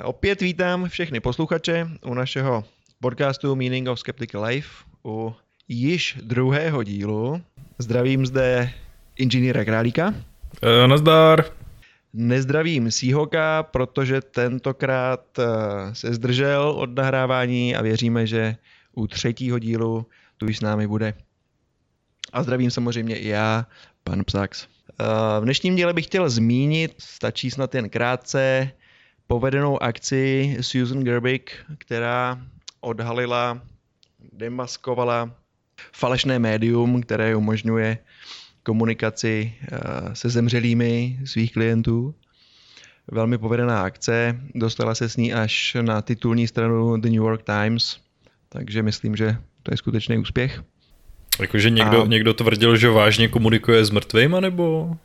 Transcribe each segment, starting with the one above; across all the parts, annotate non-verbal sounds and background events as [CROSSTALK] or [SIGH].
Opět vítám všechny posluchače u našeho podcastu Meaning of Skeptical Life u již druhého dílu. Zdravím zde inženýra Králíka. E, nazdar. Nezdravím Síhoka, protože tentokrát eh, se zdržel od nahrávání a věříme, že u třetího dílu tu s námi bude. A zdravím samozřejmě i já, pan Psax. Eh, v dnešním díle bych chtěl zmínit, stačí snad jen krátce, povedenou akci Susan Gerbig, která odhalila, demaskovala falešné médium, které umožňuje komunikaci eh, se zemřelými svých klientů. Velmi povedená akce, dostala se s ní až na titulní stranu The New York Times, takže myslím, že to je skutečný úspěch. Jakože někdo, a... někdo tvrdil, že vážně komunikuje s mrtvejma, nebo?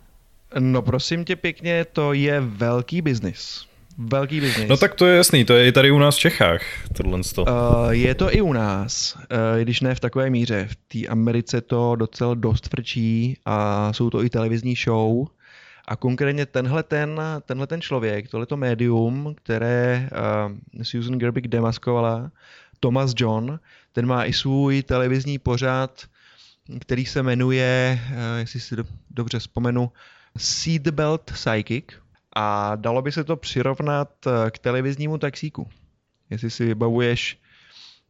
No prosím tě pěkně, to je velký biznis. Velký biznis. No tak to je jasný, to je i tady u nás v Čechách, tohle uh, Je to i u nás, uh, když ne v takové míře. V té Americe to docela dost frčí a jsou to i televizní show. A konkrétně tenhle ten, tenhle ten člověk, tohleto médium, které uh, Susan Gerbig demaskovala, Thomas John, ten má i svůj televizní pořad, který se jmenuje, uh, jestli si do, dobře vzpomenu, Seatbelt Psychic a dalo by se to přirovnat eh, k televiznímu taxíku. Jestli si vybavuješ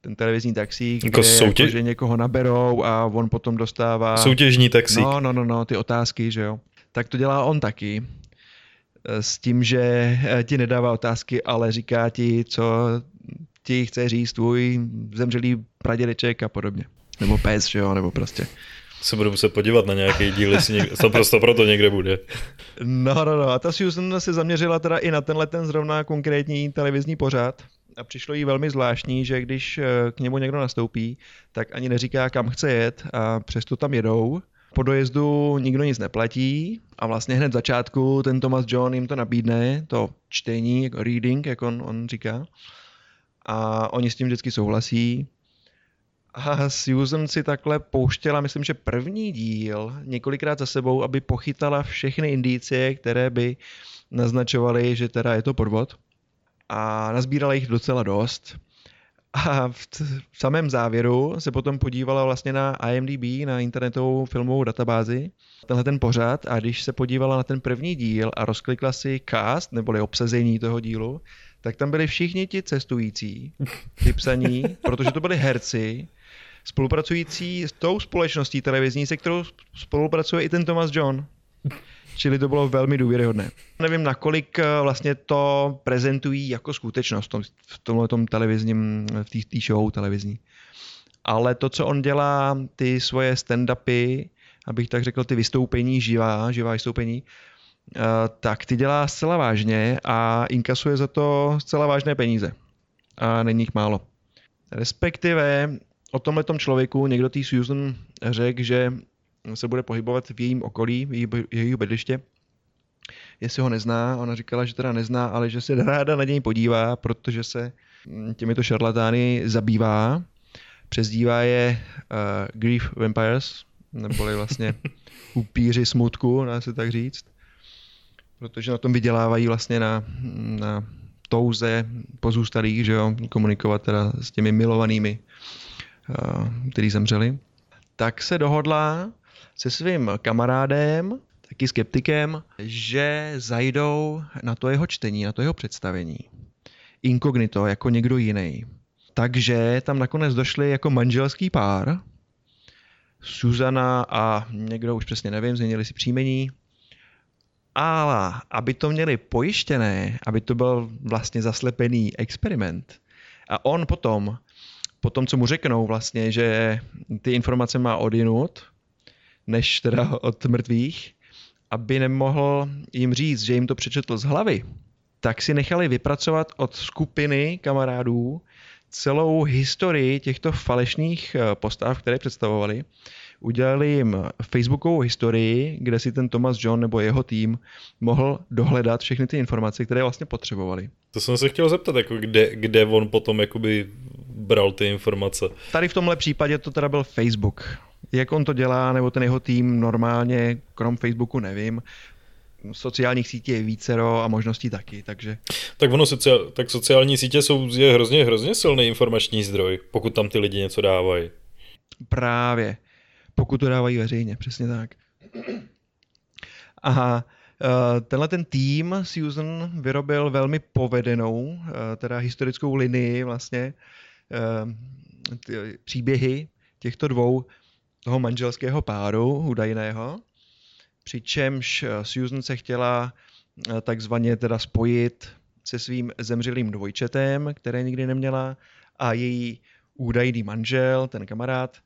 ten televizní taxík, jako kde soutěž... jako, že někoho naberou a on potom dostává... Soutěžní taxík. No, no, no, no, ty otázky, že jo. Tak to dělá on taky. Eh, s tím, že eh, ti nedává otázky, ale říká ti, co ti chce říct tvůj zemřelý pradědeček a podobně. Nebo pes, že jo, nebo prostě se budu muset podívat na nějaký díl, jestli někde, to prostě proto někde bude. No, no, no. A ta Susan se zaměřila teda i na tenhle ten zrovna konkrétní televizní pořad. A přišlo jí velmi zvláštní, že když eh, k němu někdo nastoupí, tak ani neříká, kam chce jet a přesto tam jedou. Po dojezdu nikdo nic neplatí a vlastně hned v začátku ten Thomas John jim to nabídne, to čtení, jako reading, jak on, on říká. A oni s tím vždycky souhlasí a Susan si takhle pouštěla, myslím, že první díl několikrát za sebou, aby pochytala všechny indicie, které by naznačovaly, že teda je to podvod. A nazbírala jich docela dost. A v, v samém závěru se potom podívala vlastně na IMDb, na internetovou filmovou databázi, tenhle ten pořad a když se podívala na ten první díl a rozklikla si cast, neboli obsazení toho dílu, tak tam byli všichni ti cestující, vypsaní, protože to byli herci, spolupracující s tou společností televizní, se kterou spolupracuje i ten Thomas John. Čili to bylo velmi důvěryhodné. Nevím, nakolik eh, vlastně to prezentují jako skutečnost v tomhle tom televizním, v té show televizní. Ale to, co on dělá, ty svoje stand-upy, abych tak řekl, ty vystoupení živá, živá vystoupení, eh, tak ty dělá zcela vážně a inkasuje za to zcela vážné peníze. A není jich málo. Respektive o tomhle člověku někdo tý Susan řekl, že se bude pohybovat v jejím okolí, v její, jejího bydliště, jestli ho nezná. Ona říkala, že teda nezná, ale že se ráda na něj podívá, protože se mm, těmito šarlatány zabývá. Přezdívá je uh, Grief Vampires, neboli vlastně [LAUGHS] upíři smutku, dá se tak říct. Protože na tom vydělávají vlastně na, na touze pozůstalých, že jo, komunikovat teda s těmi milovanými který zemřeli, tak se dohodla se svým kamarádem, taky skeptikem, že zajdou na to jeho čtení, na to jeho představení. Inkognito, jako někdo jiný. Takže tam nakonec došli jako manželský pár, Suzana a někdo už přesně nevím, změnili si příjmení. Ale aby to měli pojištěné, aby to byl vlastně zaslepený experiment, a on potom po tom, co mu řeknou vlastně, že ty informace má odinut, než teda od mrtvých, aby nemohl jim říct, že jim to přečetl z hlavy, tak si nechali vypracovat od skupiny kamarádů celou historii těchto falešných eh, postav, které představovali. Udělali jim Facebookovou historii, kde si ten Thomas John nebo jeho tým mohl dohledat všechny ty informace, které vlastně potřebovali. To jsem se chtěl zeptat, jako kde, kde on potom jakoby bral ty informace. Tady v tomhle případě to teda byl Facebook. Jak on to dělá, nebo ten jeho tým normálně, krom Facebooku nevím. sociálních sítí je vícero a možností taky, takže... Tak ono, sociál, tak sociální sítě jsou je hrozně, hrozně silný informační zdroj, pokud tam ty lidi něco dávají. Právě. Pokud to dávají veřejně, přesně tak. A eh, tenhle ten tým Susan vyrobil velmi povedenou, eh, teda historickou linii vlastně, ty příběhy těchto dvou toho manželského páru údajného, přičemž eh, Susan se chtěla eh, takzvaně teda spojit se svým zemřelým dvojčetem, které nikdy neměla, a její údajný manžel, ten kamarád, eh,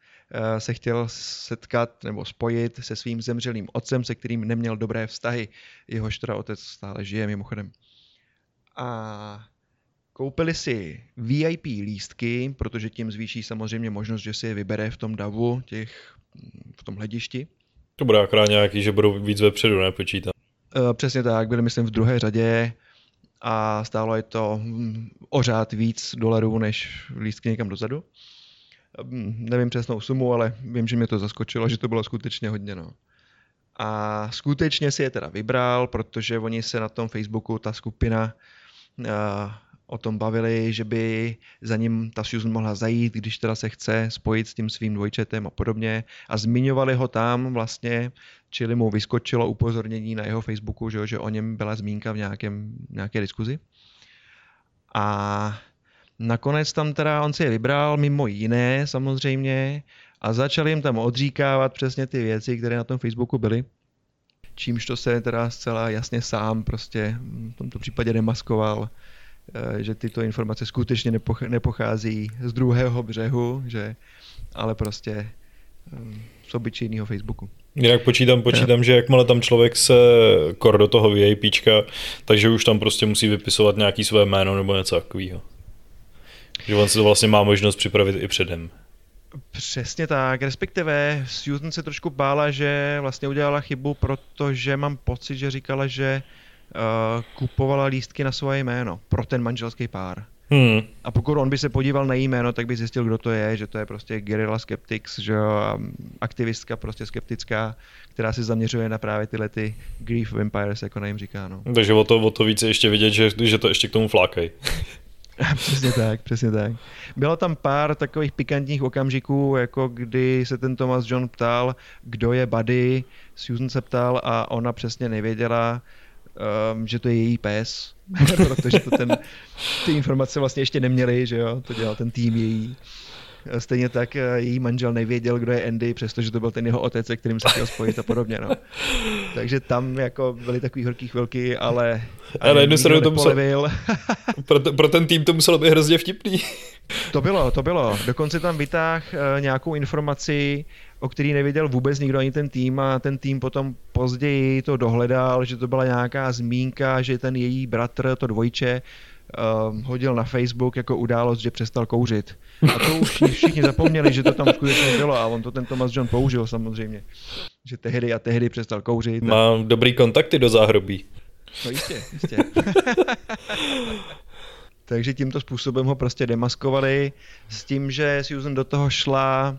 se chtěl setkat nebo spojit se svým zemřelým otcem, se kterým neměl dobré vztahy. Jehož teda otec stále žije mimochodem. A koupili si VIP lístky, protože tím zvýší samozřejmě možnost, že si je vybere v tom davu, těch, v tom hledišti. To bude akorát nějaký, že budou víc vepředu, ne? Počítám. Uh, přesně tak, byli myslím v druhé řadě a stálo je to hm, o řád víc dolarů než lístky někam dozadu. Hm, nevím přesnou sumu, ale vím, že mě to zaskočilo, že to bylo skutečně hodně. No. A skutečně si je teda vybral, protože oni se na tom Facebooku, ta skupina, uh, o tom bavili, že by za ním ta Susan mohla zajít, když teda se chce spojit s tím svým dvojčetem a podobně. A zmiňovali ho tam vlastně, čili mu vyskočilo upozornění na jeho Facebooku, že, že o něm byla zmínka v nějakém, nějaké diskuzi. A nakonec tam teda on si je vybral, mimo jiné samozřejmě, a začal jim tam odříkávat přesně ty věci, které na tom Facebooku byly čímž to se teda zcela jasně sám prostě v tomto případě demaskoval Eh, že tyto informace skutečně nepochází z druhého břehu, že, ale prostě eh, z obyčejného Facebooku. Jinak počítám, počítám, že jakmile tam člověk se kor do toho VIPčka, takže už tam prostě musí vypisovat nějaký své jméno nebo něco takového. Že on se to vlastně má možnost připravit i předem. Přesně tak, respektive Susan se trošku bála, že vlastně udělala chybu, protože mám pocit, že říkala, že uh, kupovala lístky na svoje jméno pro ten manželský pár. Hmm. A pokud on by se podíval na její jméno, tak by zjistil, kdo to je, že to je prostě Guerrilla Skeptics, že jo, aktivistka prostě skeptická, která se zaměřuje na právě tyhle ty grief vampires, jako na jim říká, no. Takže o to, o to více ještě vidět, že, že to ještě k tomu flákej. [LAUGHS] přesně tak, přesně tak. Bylo tam pár takových pikantních okamžiků, jako kdy se ten Thomas John ptal, kdo je Buddy, Susan se ptal a ona přesně nevěděla, um, že to je její pes, [LAUGHS] protože to ten, ty informace vlastně ještě neměli, že jo, to dělal ten tým její. Stejně tak eh, její manžel nevěděl, kdo je Andy, přestože to byl ten jeho otec, se kterým se chtěl spojit a podobně. No. [LAUGHS] Takže tam jako byly takový horký chvilky, ale, ale na jednu stranu to musel, [LAUGHS] pro, pro, ten tým to muselo být hrozně vtipný. To bylo, to bylo. Dokonce tam vytáh uh, nějakou informaci o který nevěděl vůbec nikdo ani ten tým a ten tým potom později to dohledal, že to byla nějaká zmínka, že ten její bratr, to dvojče, uh, hodil na Facebook jako událost, že přestal kouřit. A to už všichni zapomněli, že to tam skutečně bylo a on to ten Thomas John použil samozřejmě. Že tehdy a tehdy přestal kouřit. Má dobrý kontakty do záhrobí. No jistě, jistě. [LAUGHS] Takže tímto způsobem ho prostě demaskovali s tím, že Susan do toho šla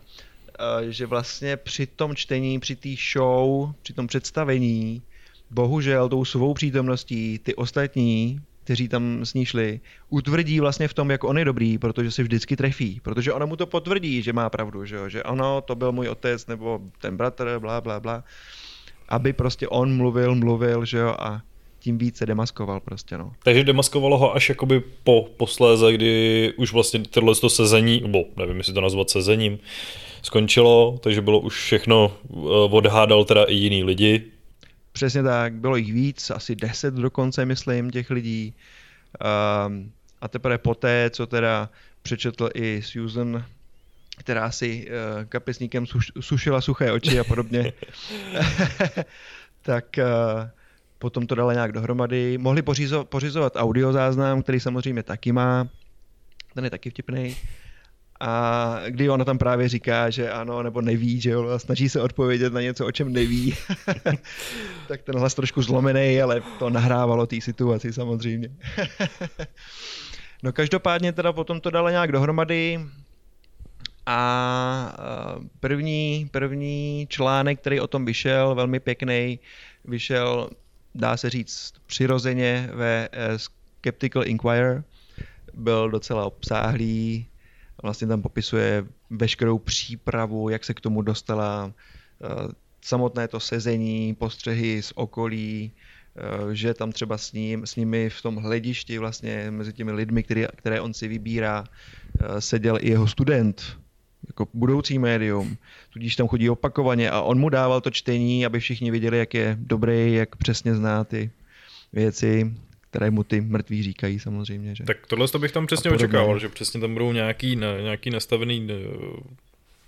Eh, že vlastně při tom čtení, při té show, při tom představení, bohužel tou svou přítomností ty ostatní, kteří tam s ní šli, utvrdí vlastně v tom, jak on je dobrý, protože si vždycky trefí. Protože ona mu to potvrdí, že má pravdu, že, jo? že ano, to byl můj otec nebo ten bratr, bla, bla, bla. Aby prostě on mluvil, mluvil, že jo, a tím více demaskoval prostě, no. Takže demaskovalo ho až jakoby po posléze, kdy už vlastně tohle to sezení, nebo nevím, jestli to nazvat sezením, skončilo, takže bylo už všechno, eh, odhádal teda i jiný lidi. Přesně tak, bylo jich víc, asi deset dokonce, myslím, těch lidí. Um, a teprve poté, co teda přečetl i Susan, která si uh, kapesníkem suš, sušila suché oči a podobně, [LAUGHS] tak uh, potom to dala nějak dohromady. Mohli pořizo, pořizovat audiozáznam, který samozřejmě taky má, ten je taky vtipný. A kdy ona tam právě říká, že ano nebo neví, že jo, a snaží se odpovědět na něco, o čem neví, [LAUGHS] tak ten hlas trošku zlomený, ale to nahrávalo té situaci samozřejmě. [LAUGHS] no každopádně teda potom to dala nějak dohromady a první, první článek, který o tom vyšel, velmi pěkný, vyšel dá se říct, přirozeně ve eh, Skeptical Inquirer. Byl docela obsáhlý, vlastně tam popisuje veškerou přípravu, jak se k tomu dostala, eh, samotné to sezení, postřehy z okolí, eh, že tam třeba s, ním, s nimi v tom hledišti vlastně mezi těmi lidmi, který, které on si vybírá, seděl i jeho student, jako budoucí médium, tudíž tam chodí opakovaně a on mu dával to čtení, aby všichni viděli, jak je dobrý, jak přesně zná ty věci, které mu ty mrtví říkají samozřejmě. Že? Tak tohle to bych tam přesně očekával, že přesně tam budou nějaký, nějaký nastavený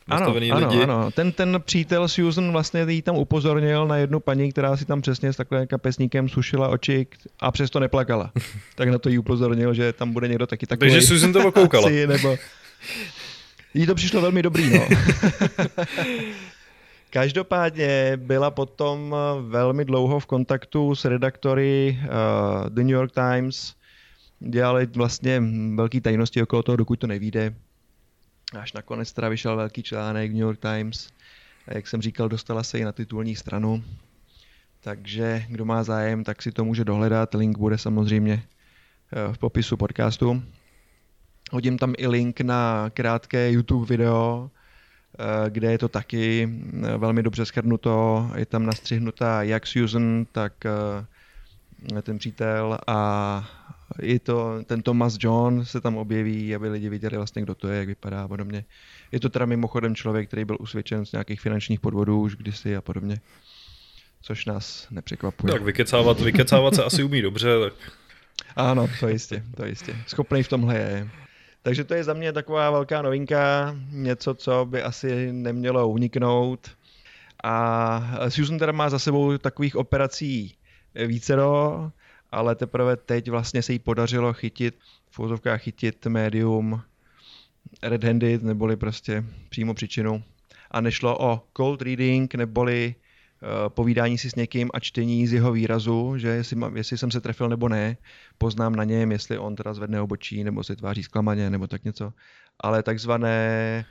nastavený ano, lidi. Ano, ano. Ten, ten přítel Susan vlastně jí tam upozornil na jednu paní, která si tam přesně s takhle kapesníkem sušila oči a přesto neplakala. [LAUGHS] tak na to jí upozornil, že tam bude někdo taky takový. Takže Susan to [LAUGHS] okoukala. Nebo, Jí to přišlo velmi dobrý, no. [LAUGHS] Každopádně byla potom velmi dlouho v kontaktu s redaktory uh, The New York Times. Dělali vlastně velké tajnosti okolo toho, dokud to nevíde. Až nakonec teda vyšel velký článek New York Times. A jak jsem říkal, dostala se i na titulní stranu. Takže kdo má zájem, tak si to může dohledat. Link bude samozřejmě eh, v popisu podcastu. Hodím tam i link na krátké YouTube video, eh, kde je to taky eh, velmi dobře schrnuto. Je tam nastřihnutá jak Susan, tak eh, ten přítel a i to, ten Thomas John se tam objeví, aby lidi viděli vlastně, kdo to je, jak vypadá a podobně. Je to teda mimochodem člověk, který byl usvědčen z nějakých finančních podvodů už kdysi a podobně. Což nás nepřekvapuje. Tak vykecávat, vykecávat se asi umí dobře. Tak... Ano, to jistě, to jistě. Schopný v tomhle je. Takže to je za mě taková velká novinka, něco, co by asi nemělo uniknout. A Susan teda má za sebou takových operací vícero, ale teprve teď vlastně se jí podařilo chytit, v chytit médium red-handed, neboli prostě přímo příčinu. A nešlo o cold reading, neboli povídání si s někým a čtení z jeho výrazu, že jestli, jestli jsem se trefil nebo ne, poznám na něm, jestli on teda zvedne obočí nebo se tváří zklamaně nebo tak něco. Ale takzvané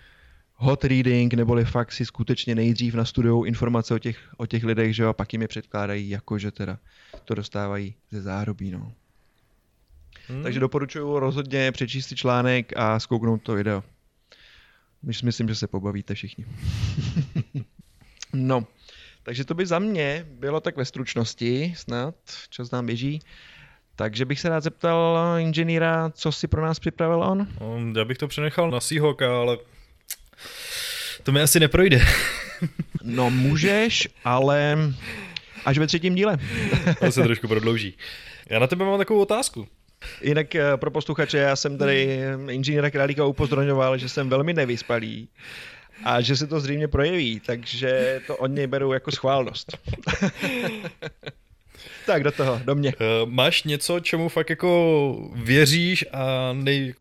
hot reading, neboli fakt si skutečně nejdřív nastudují informace o těch, o těch lidech, že jo, a pak jim je předkládají, jakože teda to dostávají ze zárobí, no. Hmm. Takže doporučuji rozhodně přečíst si článek a zkouknout to video. Myslím, že se pobavíte všichni. [LAUGHS] no, takže to by za mě bylo tak ve stručnosti, snad, čas nám běží. Takže bych se rád zeptal inženýra, co si pro nás připravil on? Um, já bych to přenechal na Seahawka, ale to mi asi neprojde. [LAUGHS] no můžeš, ale až ve třetím díle. [LAUGHS] to se trošku prodlouží. Já na tebe mám takovou otázku. Jinak eh, pro posluchače, já jsem tady inženýra Králíka upozorňoval, že jsem velmi nevyspalý a že se to zřejmě projeví, takže to od něj berou jako schválnost. [LAUGHS] tak do toho, do mě. Uh, máš něco, čemu fakt jako věříš a nej...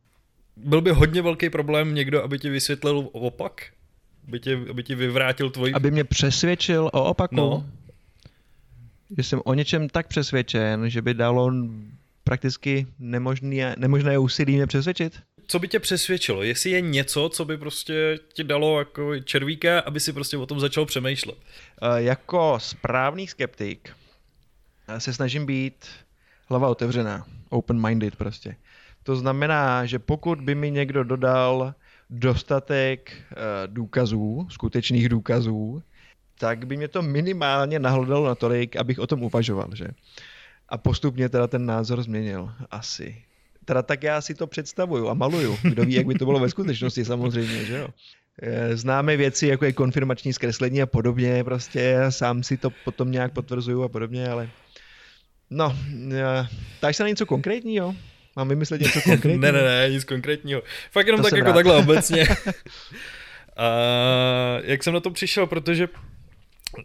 byl by hodně velký problém někdo, aby ti vysvětlil opak? Aby, tě, aby ti vyvrátil tvůj... Aby mě přesvědčil o opaku? No. Že jsem o něčem tak přesvědčen, že by dalo prakticky nemožné, nemožné úsilí mě přesvědčit? Co by tě přesvědčilo? Jestli je něco, co by prostě ti dalo jako červíka, aby si prostě o tom začal přemýšlet? Uh, jako správný skeptik eh, se snažím být hlava otevřená, open-minded prostě. To znamená, že pokud by mi někdo dodal dostatek uh, důkazů, skutečných důkazů, tak by mě to minimálně nahlodalo natolik, abych o tom uvažoval, že? A postupně teda ten názor změnil, asi teda tak já si to představuju a maluju. Kdo ví, jak by to bylo ve skutečnosti samozřejmě, že jo. Eh, známe věci, jako je konfirmační zkreslení a podobně, prostě sám si to potom nějak potvrzuju a podobně, ale no, eh, tak se na něco konkrétního? Mám vymyslet něco [LAUGHS] konkrétního? ne, ne, ne, nic konkrétního. Fakt jenom to tak jako rád. takhle obecně. [LAUGHS] a jak jsem na to přišel, protože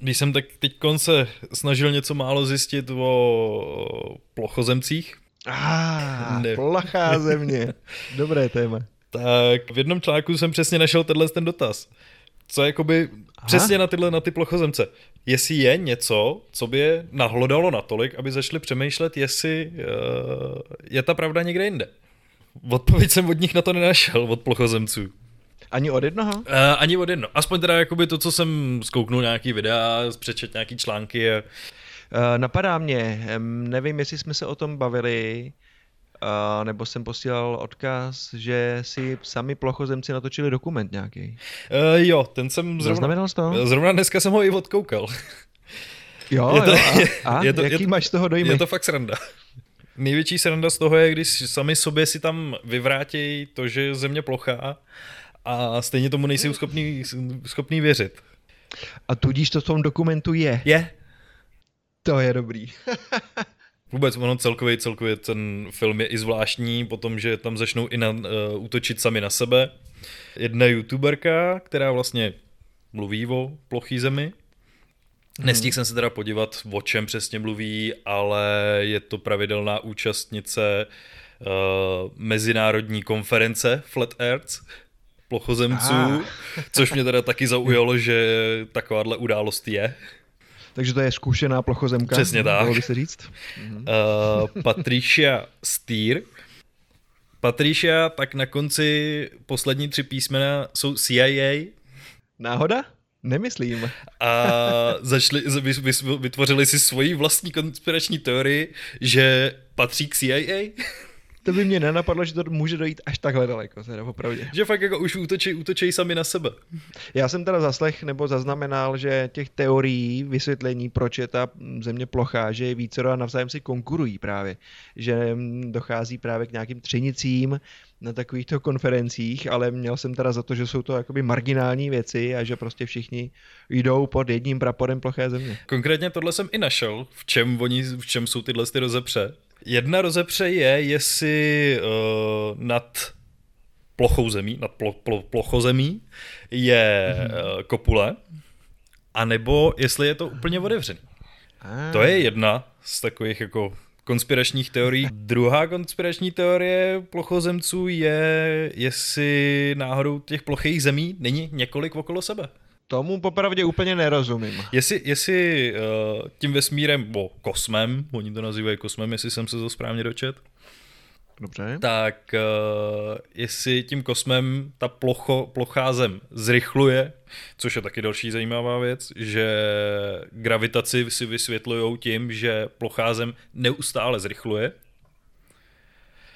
když jsem tak teď se snažil něco málo zjistit o plochozemcích, Ah, plachá země. [LAUGHS] Dobré téma. Tak v jednom článku jsem přesně našel tenhle ten dotaz. Co je jakoby Aha. přesně na tyhle na ty plochozemce. Jestli je něco, co by je nahlodalo natolik, aby začali přemýšlet, jestli uh, je ta pravda někde jinde. Odpověď jsem od nich na to nenašel, od plochozemců. Ani od jednoho? Uh, ani od jednoho. Aspoň teda jakoby to, co jsem zkouknul nějaký videa, přečet nějaký články. A... napadá mě, nevím, jestli jsme se o tom bavili, Uh, nebo jsem posílal odkaz, že si sami plochozemci natočili dokument nějaký. Uh, jo, ten jsem zrovna... to? Zrovna dneska jsem ho i odkoukal. [LAUGHS] Jo, je to, jo. A, a je to, jaký je, máš z toho dojmy? Je to fakt sranda. Největší sranda z toho je, když sami sobě si tam vyvrátějí to, že je země plochá a stejně tomu nejsou schopný, schopný věřit. A tudíž to v tom dokumentu je. Je. To je dobrý. [LAUGHS] Vůbec ono celkově, celkově ten film je i zvláštní, potom, že tam začnou i na, uh, útočit sami na sebe. Jedna youtuberka, která vlastně mluví o plochý zemi. Nestihl jsem se teda podívat, o čem přesně mluví, ale je to pravidelná účastnice uh, mezinárodní konference Flat Earth plochozemců, ah. což mě teda taky zaujalo, že takováhle událost je. Takže to je zkušená plochozemka. Přesně tak. by se říct. Uh, Patricia Steer. Patricia, tak na konci poslední tři písmena jsou CIA. Náhoda? Nemyslím. A začali, vytvořili si svoji vlastní konspirační teorii, že patří k CIA to by mě nenapadlo, že to může dojít až takhle daleko, teda opravdě. Že fakt jako už útočí, útočí sami na sebe. Já jsem teda zaslech nebo zaznamenal, že těch teorií vysvětlení, proč je ta země plochá, že je více a navzájem si konkurují právě. Že dochází právě k nějakým třenicím na takovýchto konferencích, ale měl jsem teda za to, že jsou to jakoby marginální věci a že prostě všichni jdou pod jedním praporem ploché země. Konkrétně tohle jsem i našel, v čem, oni, v čem jsou tyhle ty rozepře Jedna rozepře je, jestli uh, nad plochou zemí, nad plo, plo, plochozemí je mm-hmm. uh, kopule, anebo jestli je to úplně otevřený. Ah. To je jedna z takových jako konspiračních teorií. Druhá konspirační teorie plochozemců je, jestli náhodou těch plochých zemí není několik okolo sebe. Tomu popravdě úplně nerozumím. Jestli, jestli uh, tím vesmírem, bo kosmem, oni to nazývají kosmem, jestli jsem se to správně dočet, Dobře. Tak uh, jestli tím kosmem ta plocho, plochá zem zrychluje, což je taky další zajímavá věc, že gravitaci si vysvětlují tím, že plochá zem neustále zrychluje,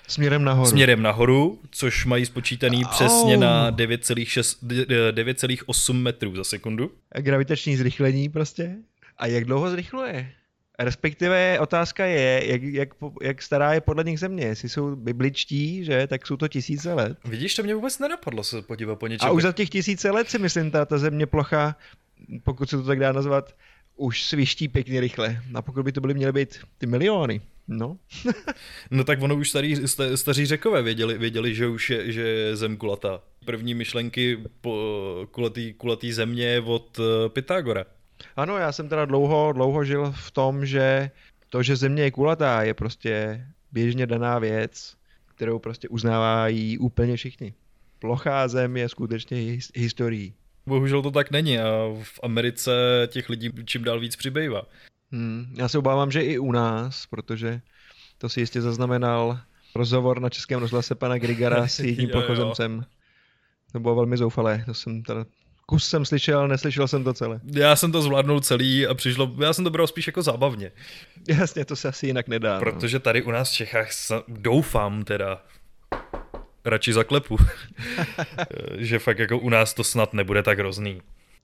Směrem nahoru. Směrem nahoru, což mají spočítaný oh. přesně na 9,8 metrů za sekundu. A gravitační zrychlení prostě? A jak dlouho zrychluje? Respektive otázka je, jak, jak, jak stará je podle nich země. Jestli jsou bibličtí, že, tak jsou to tisíce let. Vidíš, to mě vůbec nenapadlo se podívat po něčem. A už za těch tisíce let si myslím, ta, ta země plocha, pokud se to tak dá nazvat, už sviští pěkně rychle. A pokud by to byly měly být ty miliony, no. [LAUGHS] no tak ono už starý, staří řekové věděli, věděli že už je, že je zem kulatá. První myšlenky po kulatý, kulatý země od eh, Pythagora. Ano, já jsem teda dlouho, dlouho žil v tom, že to, že země je kulatá, je prostě běžně daná věc, kterou prostě uznávají úplně všichni. Plochá zem je skutečně historií. Bohužel to tak není a v Americe těch lidí čím dál víc přibývá. Hmm, já se obávám, že i u nás, protože to si jistě zaznamenal rozhovor na Českém rozhlase pana Grigara s [LAUGHS] jedním pochozemcem. To bylo velmi zoufalé, to jsem teda kus jsem slyšel, neslyšel jsem to celé. Já jsem to zvládnul celý a přišlo, já jsem to bral spíš jako zábavně. Jasně, to se asi jinak nedá. No. Protože tady u nás v Čechách doufám teda, radši zaklepu, [LAUGHS] [LAUGHS] že fakt jako u nás to snad nebude tak hrozný.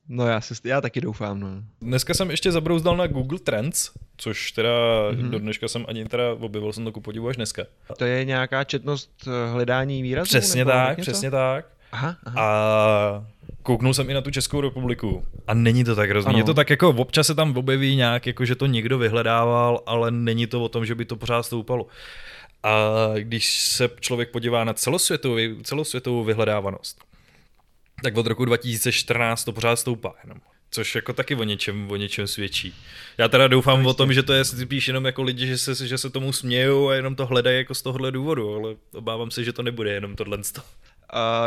No já, se, já taky doufám, no. Dneska jsem ještě zabrouzdal na Google Trends, což teda mm-hmm. do dneška jsem ani teda objevil jsem to ku podivu až dneska. To je nějaká četnost eh, hledání výrazů? Přesně tak, přesně tak. Aha, aha. A kouknul jsem i na tu Českou republiku a není to tak hrozný. Ano. Je to tak jako občas se tam objeví nějak, jako že to někdo vyhledával, ale není to o tom, že by to pořád stoupalo. A když se člověk podívá na celosvětovou, celosvětovou vyhledávanost, tak od roku 2014 to pořád stoupá jenom. Což jako taky o něčem, o něčem svědčí. Já teda doufám o tom, že to je spíš jenom jako lidi, že se, že se tomu smějou a jenom to hledají jako z tohohle důvodu, ale obávám se, že to nebude jenom tohle. Uh,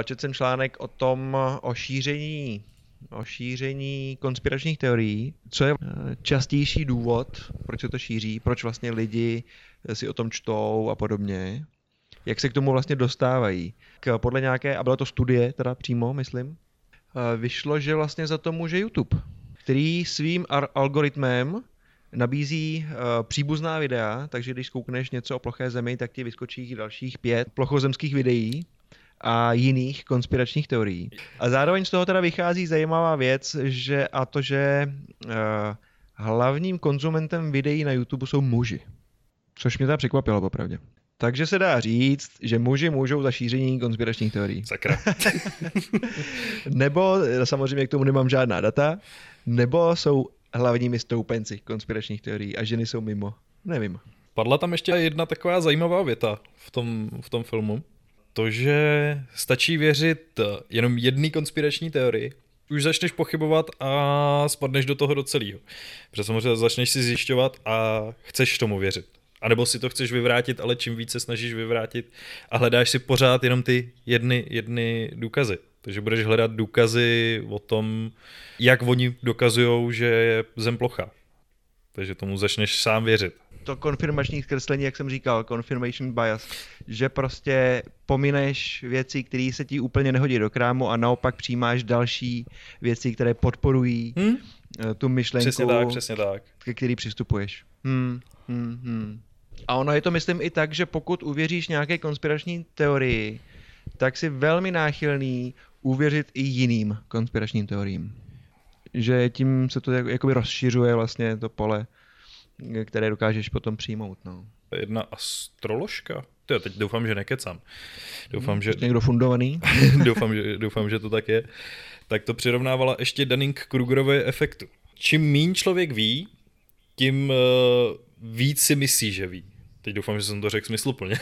četl jsem článek o tom, o šíření o šíření konspiračních teorií, co je eh, častější důvod, proč se to šíří, proč vlastně lidi si o tom čtou a podobně, jak se k tomu vlastně dostávají. K, podle nějaké, a byla to studie teda přímo, myslím, eh, vyšlo, že vlastně za to může YouTube, který svým algoritmem nabízí uh, příbuzná videa, takže když koukneš něco o ploché zemi, tak ti vyskočí dalších pět plochozemských videí a jiných konspiračních teorií. A zároveň z toho teda vychází zajímavá věc, že a to, že uh, hlavním konzumentem videí na YouTube jsou muži. Což mě teda překvapilo popravdě. Takže se dá říct, že muži můžou za šíření konspiračních teorií. Sakra. [LAUGHS] nebo, samozřejmě k tomu nemám žádná data, nebo jsou hlavními stoupenci konspiračních teorií a ženy jsou mimo. Nevím. Padla tam ještě jedna taková zajímavá věta v tom, v tom filmu. To, že stačí věřit jenom jedné konspirační teorii, už začneš pochybovat a spadneš do toho do celého. Protože samozřejmě začneš si zjišťovat a chceš tomu věřit. A nebo si to chceš vyvrátit, ale čím více snažíš vyvrátit a hledáš si pořád jenom ty jedny, jedny důkazy. Takže budeš hledat důkazy o tom, jak oni dokazují, že je zem plocha. Takže tomu začneš sám věřit. To konfirmační zkreslení, jak jsem říkal, confirmation bias, že prostě pomineš věci, které se ti úplně nehodí do krámu a naopak přijímáš další věci, které podporují hmm? tu myšlenku, přesně tak, přesně tak. ke který přistupuješ. Hmm, hmm, hmm. A ono je to, myslím, i tak, že pokud uvěříš nějaké konspirační teorii, tak si velmi náchylný uvěřit i jiným konspiračním teoriím. Že tím se to jakoby rozšiřuje vlastně to pole, které dokážeš potom přijmout. No. Jedna astroložka? To teď doufám, že nekecám. Doufám, hmm, že... Někdo fundovaný? [LAUGHS] doufám, že, doufám, že to tak je. Tak to přirovnávala ještě Dunning-Krugerové efektu. Čím míň člověk ví, tím uh, víc si myslí, že ví. Teď doufám, že jsem to řekl smysluplně.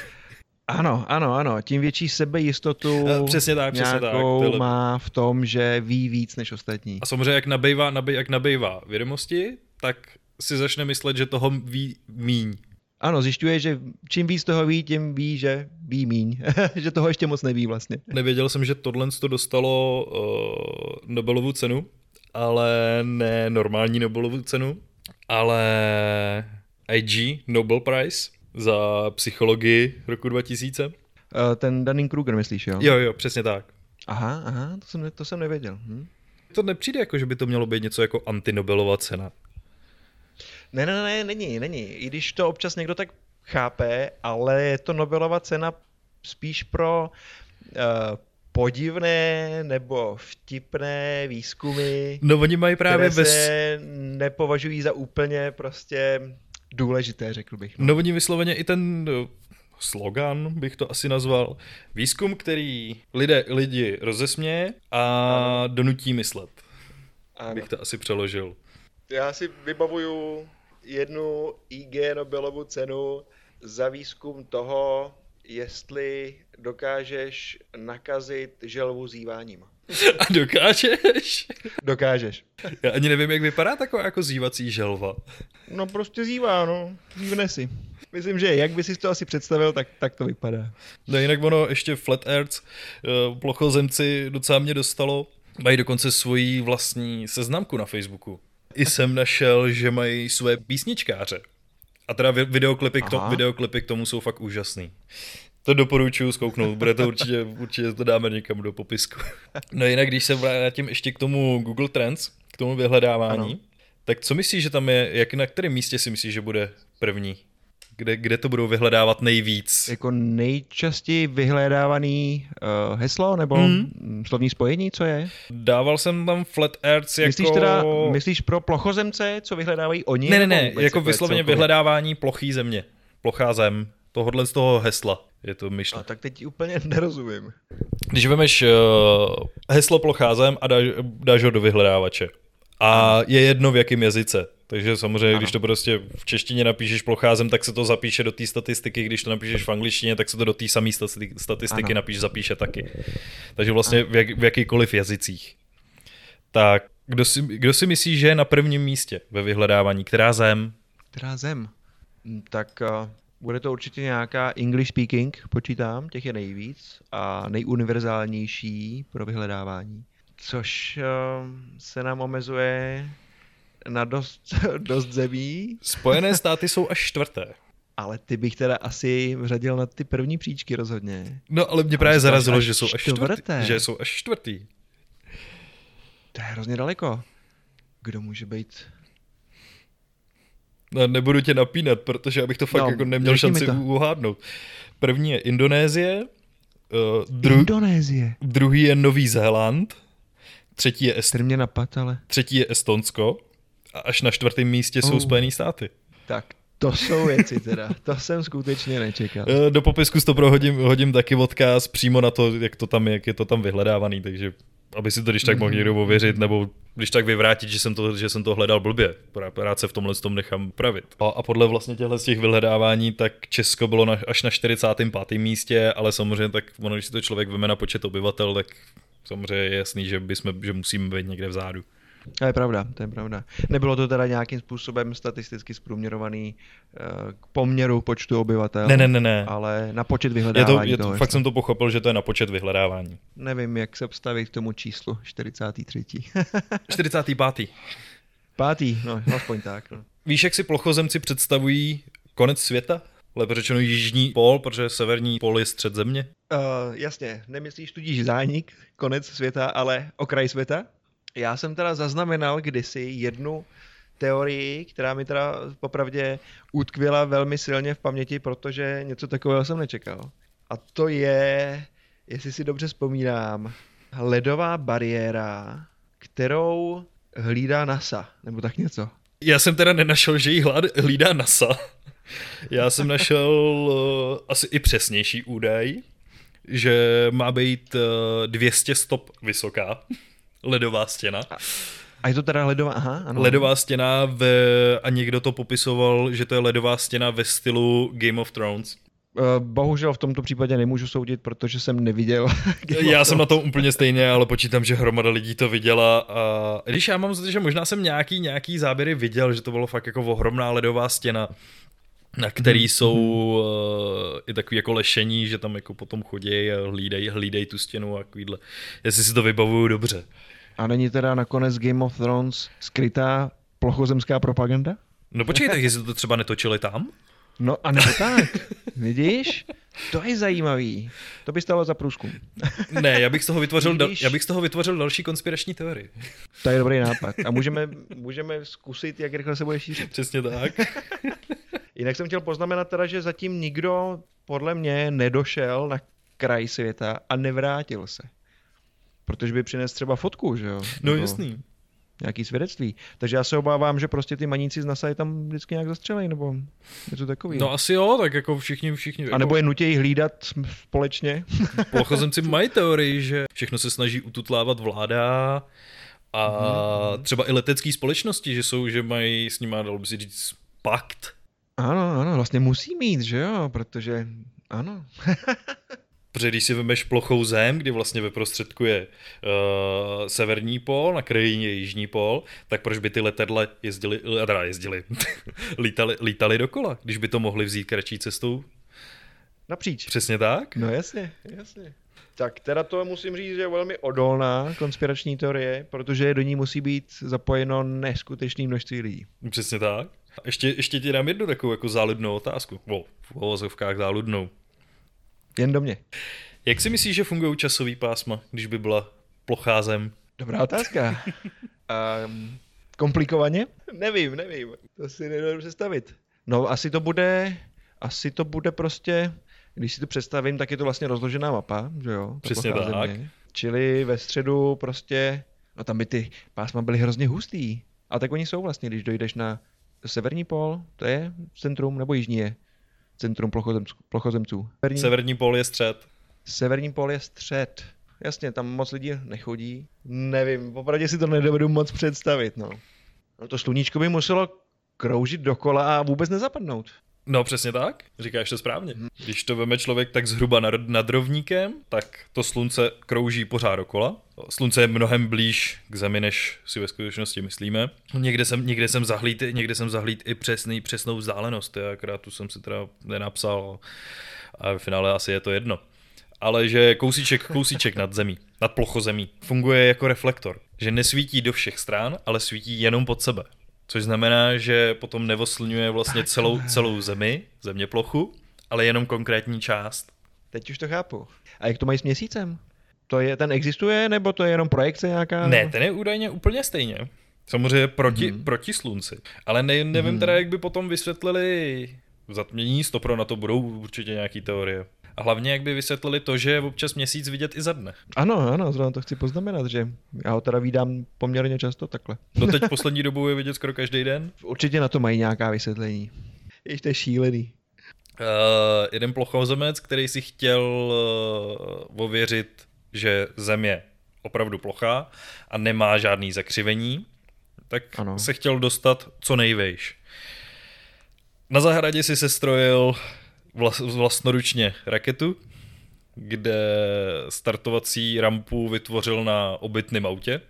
Ano, ano, ano. Tím větší sebejistotu přesně tak, přesně tak. má v tom, že ví víc než ostatní. A samozřejmě, jak nabývá, nabej, jak nabývá vědomosti, tak si začne myslet, že toho ví míň. Ano, zjišťuje, že čím víc toho ví, tím ví, že ví míň. [LAUGHS] že toho ještě moc neví vlastně. Nevěděl jsem, že tohle to dostalo uh, Nobelovu cenu, ale ne normální Nobelovu cenu, ale IG Nobel Prize za psychologii roku 2000. Uh, eh, ten Dunning-Kruger myslíš, jo? Jo, jo, přesně tak. Aha, aha, to jsem, to jsem nevěděl. Hm? To nepřijde jako, že by to mělo být něco jako antinobelova cena. Ne, ne, ne, není, není. I když to občas někdo tak chápe, ale je to Nobelova cena spíš pro uh, podivné nebo vtipné výzkumy. No oni mají právě které bez... se nepovažují za úplně prostě důležité, řekl bych. No, no oni vysloveně i ten no, slogan bych to asi nazval. Výzkum, který lidé, lidi rozesměje a ano. donutí myslet. Ano. Bych to asi přeložil. Já si vybavuju jednu IG Nobelovu cenu za výzkum toho, jestli dokážeš nakazit želvu zýváním. A dokážeš? Dokážeš. Já ani nevím, jak vypadá taková jako zývací želva. No prostě zývá, no. Zívne si. Myslím, že jak by si to asi představil, tak, tak to vypadá. No jinak ono ještě Flat Earth, eh, plochozemci docela mě dostalo. Mají dokonce svoji vlastní seznamku na Facebooku. I jsem našel, že mají své písničkáře. A teda videoklipy, k, to, videoklipy k tomu jsou fakt úžasný. To doporučuji zkouknout, bude to určitě, [LAUGHS] určitě to dáme někam do popisku. No jinak, když se vrátím ještě k tomu Google Trends, k tomu vyhledávání, ano. tak co myslíš, že tam je, jak na kterém místě si myslíš, že bude první? Kde, kde to budou vyhledávat nejvíc? Jako nejčastěji vyhledávaný uh, heslo nebo hmm. slovní spojení, co je? Dával jsem tam Flat Earth jako... Myslíš teda, myslíš pro plochozemce, co vyhledávají oni? Ne, ne, ne, jako vysloveně vyhledávání plochý země. Plochá zem. Tohodle z toho hesla je to myšleno. A tak teď úplně [LAUGHS] nerozumím. Když vemeš uh, heslo plochá zem a dáš, dáš ho do vyhledávače. A je jedno v jakém jazyce. Takže samozřejmě, ano. když to prostě v češtině napíšeš plocházem, tak se to zapíše do té statistiky, když to napíšeš v angličtině, tak se to do té samé statistiky napíš, zapíše taky. Takže vlastně v, jak, v jakýkoliv jazycích. Tak kdo si, kdo si myslí, že je na prvním místě ve vyhledávání? Která zem? Která zem? Hm, tak uh, bude to určitě nějaká English speaking, počítám, těch je nejvíc a nejuniverzálnější pro vyhledávání. Což uh, se nám omezuje na dost, [LAUGHS] dost zemí. Spojené státy jsou až čtvrté. Ale ty bych teda asi vřadil na ty první příčky rozhodně. No ale mě právě zarazilo, že jsou až čtvrtý. Že jsou až čtvrtý. To je hrozně daleko. Kdo může být No, nebudu tě napínat, protože abych to fakt No, jako neměl šanci to. uhádnout. První je Indonésie, uh, dru- Indonésie. druhý je Nový Zéland, třetí je, Est- mě napad, ale... třetí je Estonsko a až na čtvrtém místě jsou Oh. Spojené státy. Tak to jsou věci teda. To jsem skutečně nečekal. Eh, Do popisku to prohodím hodím taky odkaz přímo na to, jak, to tam, je- jak je to tam vyhledávaný, takže aby si to když tak mohl někdo ověřit, nebo když tak vyvrátit, že jsem to, že jsem to hledal blbě. Rád- Rád se v tomhle tom nechám pravit. A, a podle vlastně těchto z těch vyhledávání, tak Česko bylo na, až na 45. místě, ale samozřejmě tak ono, když si to člověk veme na počet obyvatel, tak samozřejmě je jasný, že, bychom, že musíme být někde vzadu. To je pravda, to je pravda. Nebylo to teda nějakým způsobem statisticky zprůměrovaný eh, k poměru počtu obyvatel. Ne, ne, ne, ne. Ale na počet Je vyhledávání to, je toho. to, fakt jsem to pochopil, že to je na počet vyhledávání. Nevím, jak se vstavit k tomu číslu 43. 45. [LAUGHS] Pátý, no, aspoň tak. No. Víš, jak si plochozemci představují konec světa? Lépe řečeno jižní pól, protože severní pól je střed země. Uh, jasně, nemyslíš tudíž zánik, konec světa, ale okraj světa? Já jsem teda zaznamenal kdysi jednu teorii, která mi teda popravdě utkvěla velmi silně v paměti, protože něco takového jsem nečekal. A to je, jestli si dobře vzpomínám, ledová bariéra, kterou hlídá NASA, nebo tak něco. Já jsem teda nenašel, že hlad- hlídá NASA. Já jsem našel uh, asi i přesnější údaj, že má být uh, 200 stop vysoká ledová stěna. A je to teda ledová, aha, ano. Ledová stěna ve, a někdo to popisoval, že to je ledová stěna ve stylu Game of Thrones. Eh, Bohužel v tomto případě nemůžu soudit, protože jsem neviděl. [LAUGHS] Já jsem na tom úplně stejně, ale počítám, že hromada lidí to viděla. A když já mám za to, že možná jsem nějaký, nějaký záběry viděl, že to bylo fakt jako ohromná ledová stěna, na který Mhm, jsou uh, i takový jako lešení, že tam jako potom chodí a hlídají, hlídají tu stěnu a takovýhle. Jestli si to vybavuju dobře. A není teda nakonec Game of Thrones skrytá plochozemská propaganda? No počkej, tak jestli to třeba netočili tam? No a nebo tak, vidíš? To je zajímavý. To by stalo za průzkum. Ne, já bych z toho vytvořil, dal, já bych z toho vytvořil další konspirační teorii. To je dobrý nápad. A můžeme, můžeme zkusit, jak rychle se bude šířit. Přesně tak. Jinak jsem chtěl poznamenat teda, že zatím nikdo podle mě nedošel na kraj světa a nevrátil se. Protože by přinesl třeba fotku, že jo? No Nebo jasný. Nějaký svědectví. Takže já se obávám, že prostě ty maníci z NASA je tam vždycky nějak zastřelej, nebo něco takového. No asi jo, tak jako všichni, všichni. A nebo je nutějí hlídat společně. [LAUGHS] Plochozemci mají teorii, že všechno se snaží ututlávat vláda a třeba i letecké společnosti, že jsou, že mají s nimi, dalo by si říct, pakt. Ano, ano, vlastně musí mít, že jo, protože ano. [LAUGHS] Protože když si vemeš plochou zem, kdy vlastně ve prostředku je uh, severní pól, na krajině je jižní pól, tak proč by ty letadla jezdili, teda jezdili, [LAUGHS] lítali, lítali dokola, když by to mohli vzít kratší cestou? Napříč. Přesně tak? No jasně, jasně. Tak teda to musím říct, že je velmi odolná konspirační teorie, protože do ní musí být zapojeno neskutečné množství lidí. Přesně tak. A Ještě, ještě ti dám jednu takovou jako záludnou otázku. O, v uvozovkách záludnou. Jen do mě. Jak si myslíš, že fungují časový pásma, když by byla plochá zem? Dobrá otázka. um, [LAUGHS] komplikovaně? Nevím, nevím. To si nedovedu představit. No asi to bude, asi to bude prostě, když si to představím, tak je to vlastně rozložená mapa, že jo? ta Přesně tak. země. Čili ve středu prostě, no tam by ty pásma byly hrozně hustý. A tak oni jsou vlastně, když dojdeš na severní pól, to je centrum, nebo jižní je centrum plochozemců. plochozemců. Severní, Severní pól je střed. severní pól je střed. Jasně, tam moc lidí nechodí. Nevím, popravdě si to nedovedu moc představit, no. No to sluníčko by muselo kroužit dokola a vůbec nezapadnout. No přesně tak, říkáš to správně. Když to veme člověk tak zhruba nad, nad rovníkem, tak to slunce krouží pořád dokola. Slunce je mnohem blíž k Zemi, než si ve skutečnosti myslíme. Někde jsem, někde jsem zahlíd, někde jsem zahlíd i přesný, přesnou vzdálenost, já akorát tu jsem si teda nenapsal a v finále asi je to jedno. Ale že kousíček, kousíček nad zemí, nad plochozemí, funguje jako reflektor. Že nesvítí do všech stran, ale svítí jenom pod sebe. Což znamená, že potom nevoslňuje vlastně celou, celou zemi, země plochu, ale jenom konkrétní část. Teď už to chápu. A jak to mají s měsícem? To je, ten existuje, nebo to je jenom projekce nějaká? Ne, ten je údajně úplně stejně. Samozřejmě proti, hmm. proti slunci. Ale ne, nevím hmm. teda, jak by potom vysvětlili zatmění, stopro na to budou určitě nějaký teorie. A hlavně, jak by vysvětlili to, že je občas měsíc vidět i za dne. Ano, ano, zrovna to chci poznamenat, že já ho teda vídám poměrně často takhle. No teď [LAUGHS] poslední dobou je vidět skoro každý den. Určitě na to mají nějaká vysvětlení. Ještě to je šílený. Uh, jeden plochozemec, který si chtěl uh, ověřit, že Zem je opravdu plochá a nemá žádný zakřivení, tak ano. se chtěl dostat co nejvejš. Na zahradě si sestrojil vlastnoručně raketu, kde startovací rampu vytvořil na obytném autě.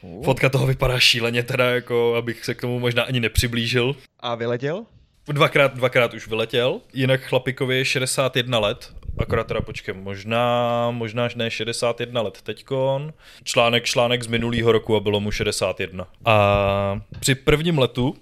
Uh. Fotka toho vypadá šíleně, teda jako abych se k tomu možná ani nepřiblížil. A vyletěl? Dvakrát, dvakrát už vyletěl. Jinak chlapikovi je 61 let. Akorát teda počkej, možná, možná ne 61 let teďkon. Článek, článek z minulého roku a bylo mu 61. A při prvním letu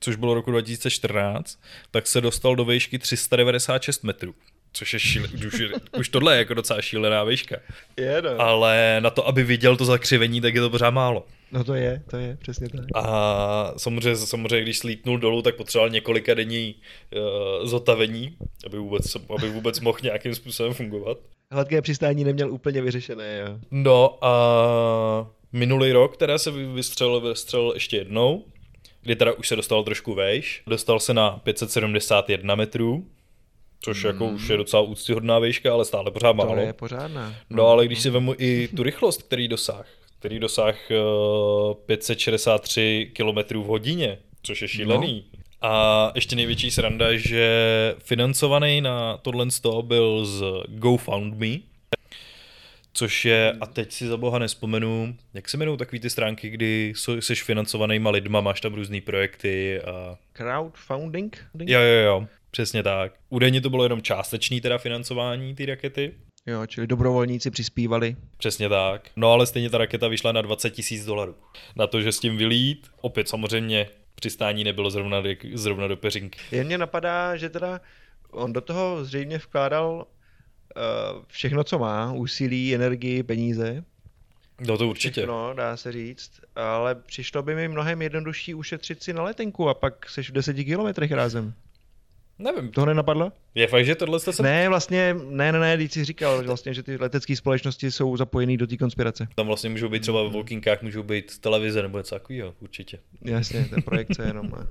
což bylo roku 2014, tak se dostal do výšky 396 metrů. Což je šíle, už, už tohle je jako docela šílená výška. Je, no. Ale na to, aby viděl to zakřivení, tak je to pořád málo. No to je, to je, přesně tak. A samozřejmě, samozřejmě když slítnul dolů, tak potřeboval několika denní uh, zotavení, aby vůbec, aby vůbec mohl nějakým způsobem fungovat. Hladké přistání neměl úplně vyřešené, jo. No a minulý rok teda se vystřelil, vystřelil ještě jednou, kdy teda už se dostal trošku vejš. Dostal se na 571 metrů, což jako už je docela úctyhodná výška, ale stále pořád málo. To je pořádná. No ale když si vemu i tu rychlost, který dosáh, který dosáh uh, 563 km v hodině, což je šílený. No. A ještě největší sranda, že financovaný na tohle byl z GoFundMe, což je, a teď si za boha nespomenu, jak se jmenují takový ty stránky, kdy jsi financovanýma lidma, máš tam různé projekty a... Crowdfunding? Jo, jo, jo, přesně tak. Údajně to bylo jenom částečný teda financování ty rakety. Jo, čili dobrovolníci přispívali. Přesně tak. No ale stejně ta raketa vyšla na 20 tisíc dolarů. Na to, že s tím vylít, opět samozřejmě přistání nebylo zrovna, zrovna do peřinky. Jen mě napadá, že teda on do toho zřejmě vkládal všechno, co má, úsilí, energii, peníze. No to určitě. No, dá se říct, ale přišlo by mi mnohem jednodušší ušetřit si na letenku a pak seš v deseti kilometrech rázem. Nevím. Toho nenapadlo? Je fakt, že tohle jste se... Ne, vlastně, ne, ne, ne, když jsi říkal, že vlastně, že ty letecké společnosti jsou zapojený do té konspirace. Tam vlastně můžou být třeba ve Volkinkách, můžou být televize nebo něco takového, určitě. Jasně, ten projekce jenom. A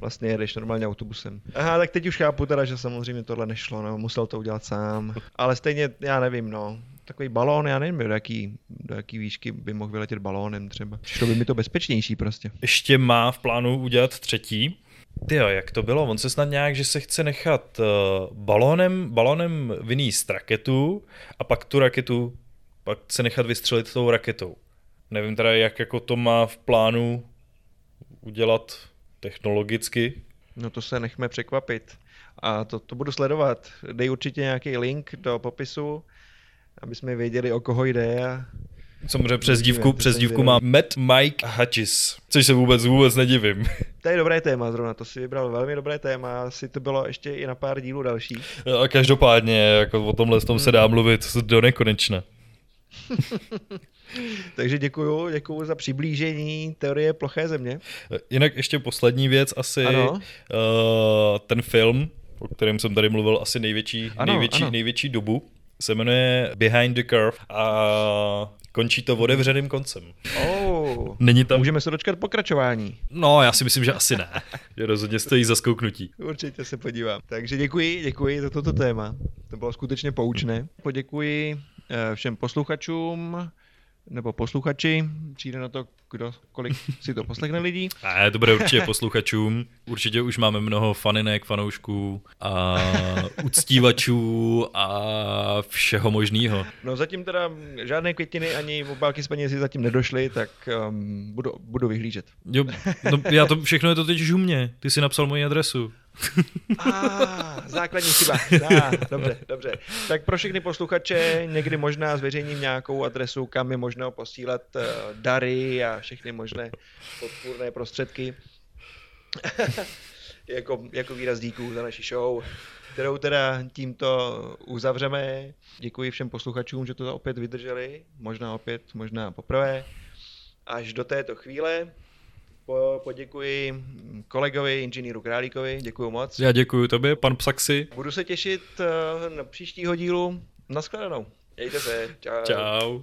vlastně jedeš normálně autobusem. Aha, tak teď už chápu teda, že samozřejmě tohle nešlo, no, musel to udělat sám. Ale stejně, já nevím, no, takový balón, já nevím, do jaký, do jaký výšky by mohl vyletět balónem třeba. Přišlo by mi to bezpečnější prostě. Ještě má v plánu udělat třetí, ty jak to bylo? On se snad nějak, že se chce nechat uh, balónem, balónem vyníst raketu a pak tu raketu, pak se nechat vystřelit tou raketou. Nevím teda, jak jako to má v plánu udělat technologicky. No to se nechme překvapit. A to, to budu sledovat. Dej určitě nějaký link do popisu, aby jsme věděli, o koho jde a Samozřejmě přes dívku, přes dívku má Matt Mike Hutchis, což se vůbec vůbec nedivím. [LAUGHS] To je dobré téma zrovna, to si vybral velmi dobré téma, asi to bylo ještě i na pár dílů další. A každopádně, jako o tomhle tom se dá hmm. mluvit do nekonečna. [LAUGHS] Takže děkuju, děkuju za přiblížení teorie ploché země. Jinak ještě poslední věc asi, ano. Uh, ten film, o kterém jsem tady mluvil asi největší, ano, největší, ano. největší dobu, se jmenuje Behind the Curve a končí to otevřeným koncem. Oh, Není tam... Můžeme se dočkat pokračování. No, já si myslím, že asi ne. že rozhodně stojí za zkouknutí. Určitě se podívám. Takže děkuji, děkuji za toto téma. To bylo skutečně poučné. Poděkuji eh, všem posluchačům, nebo posluchači, přijde na to, kdo, kolik si to poslechne lidí. A to bude určitě posluchačům. Určitě už máme mnoho faninek, fanoušků a uctívačů a všeho možného. No zatím teda žádné květiny ani obálky s penězi zatím nedošly, tak um, budu, budu vyhlížet. Jo, no, já to, všechno je to teď mě. Ty si napsal moji adresu. [LAUGHS] ah, základní chyba. Ah, dobře, dobře. Tak pro všechny posluchače někdy možná zveřejním nějakou adresu, kam je možné posílat uh, dary a všechny možné podpůrné prostředky. [LAUGHS] jako, jako výraz díků za naši show, kterou teda tímto uzavřeme. Děkuji všem posluchačům, že to opět vydrželi. Možná opět, možná poprvé. až do této chvíle. Po, poděkuji kolegovi, inženýru Králíkovi, děkuji moc. Já děkuji tobě, pan Psaxi. Budu se těšit eh, na příštího dílu. Naschledanou. Mějte se. Čau. Čau.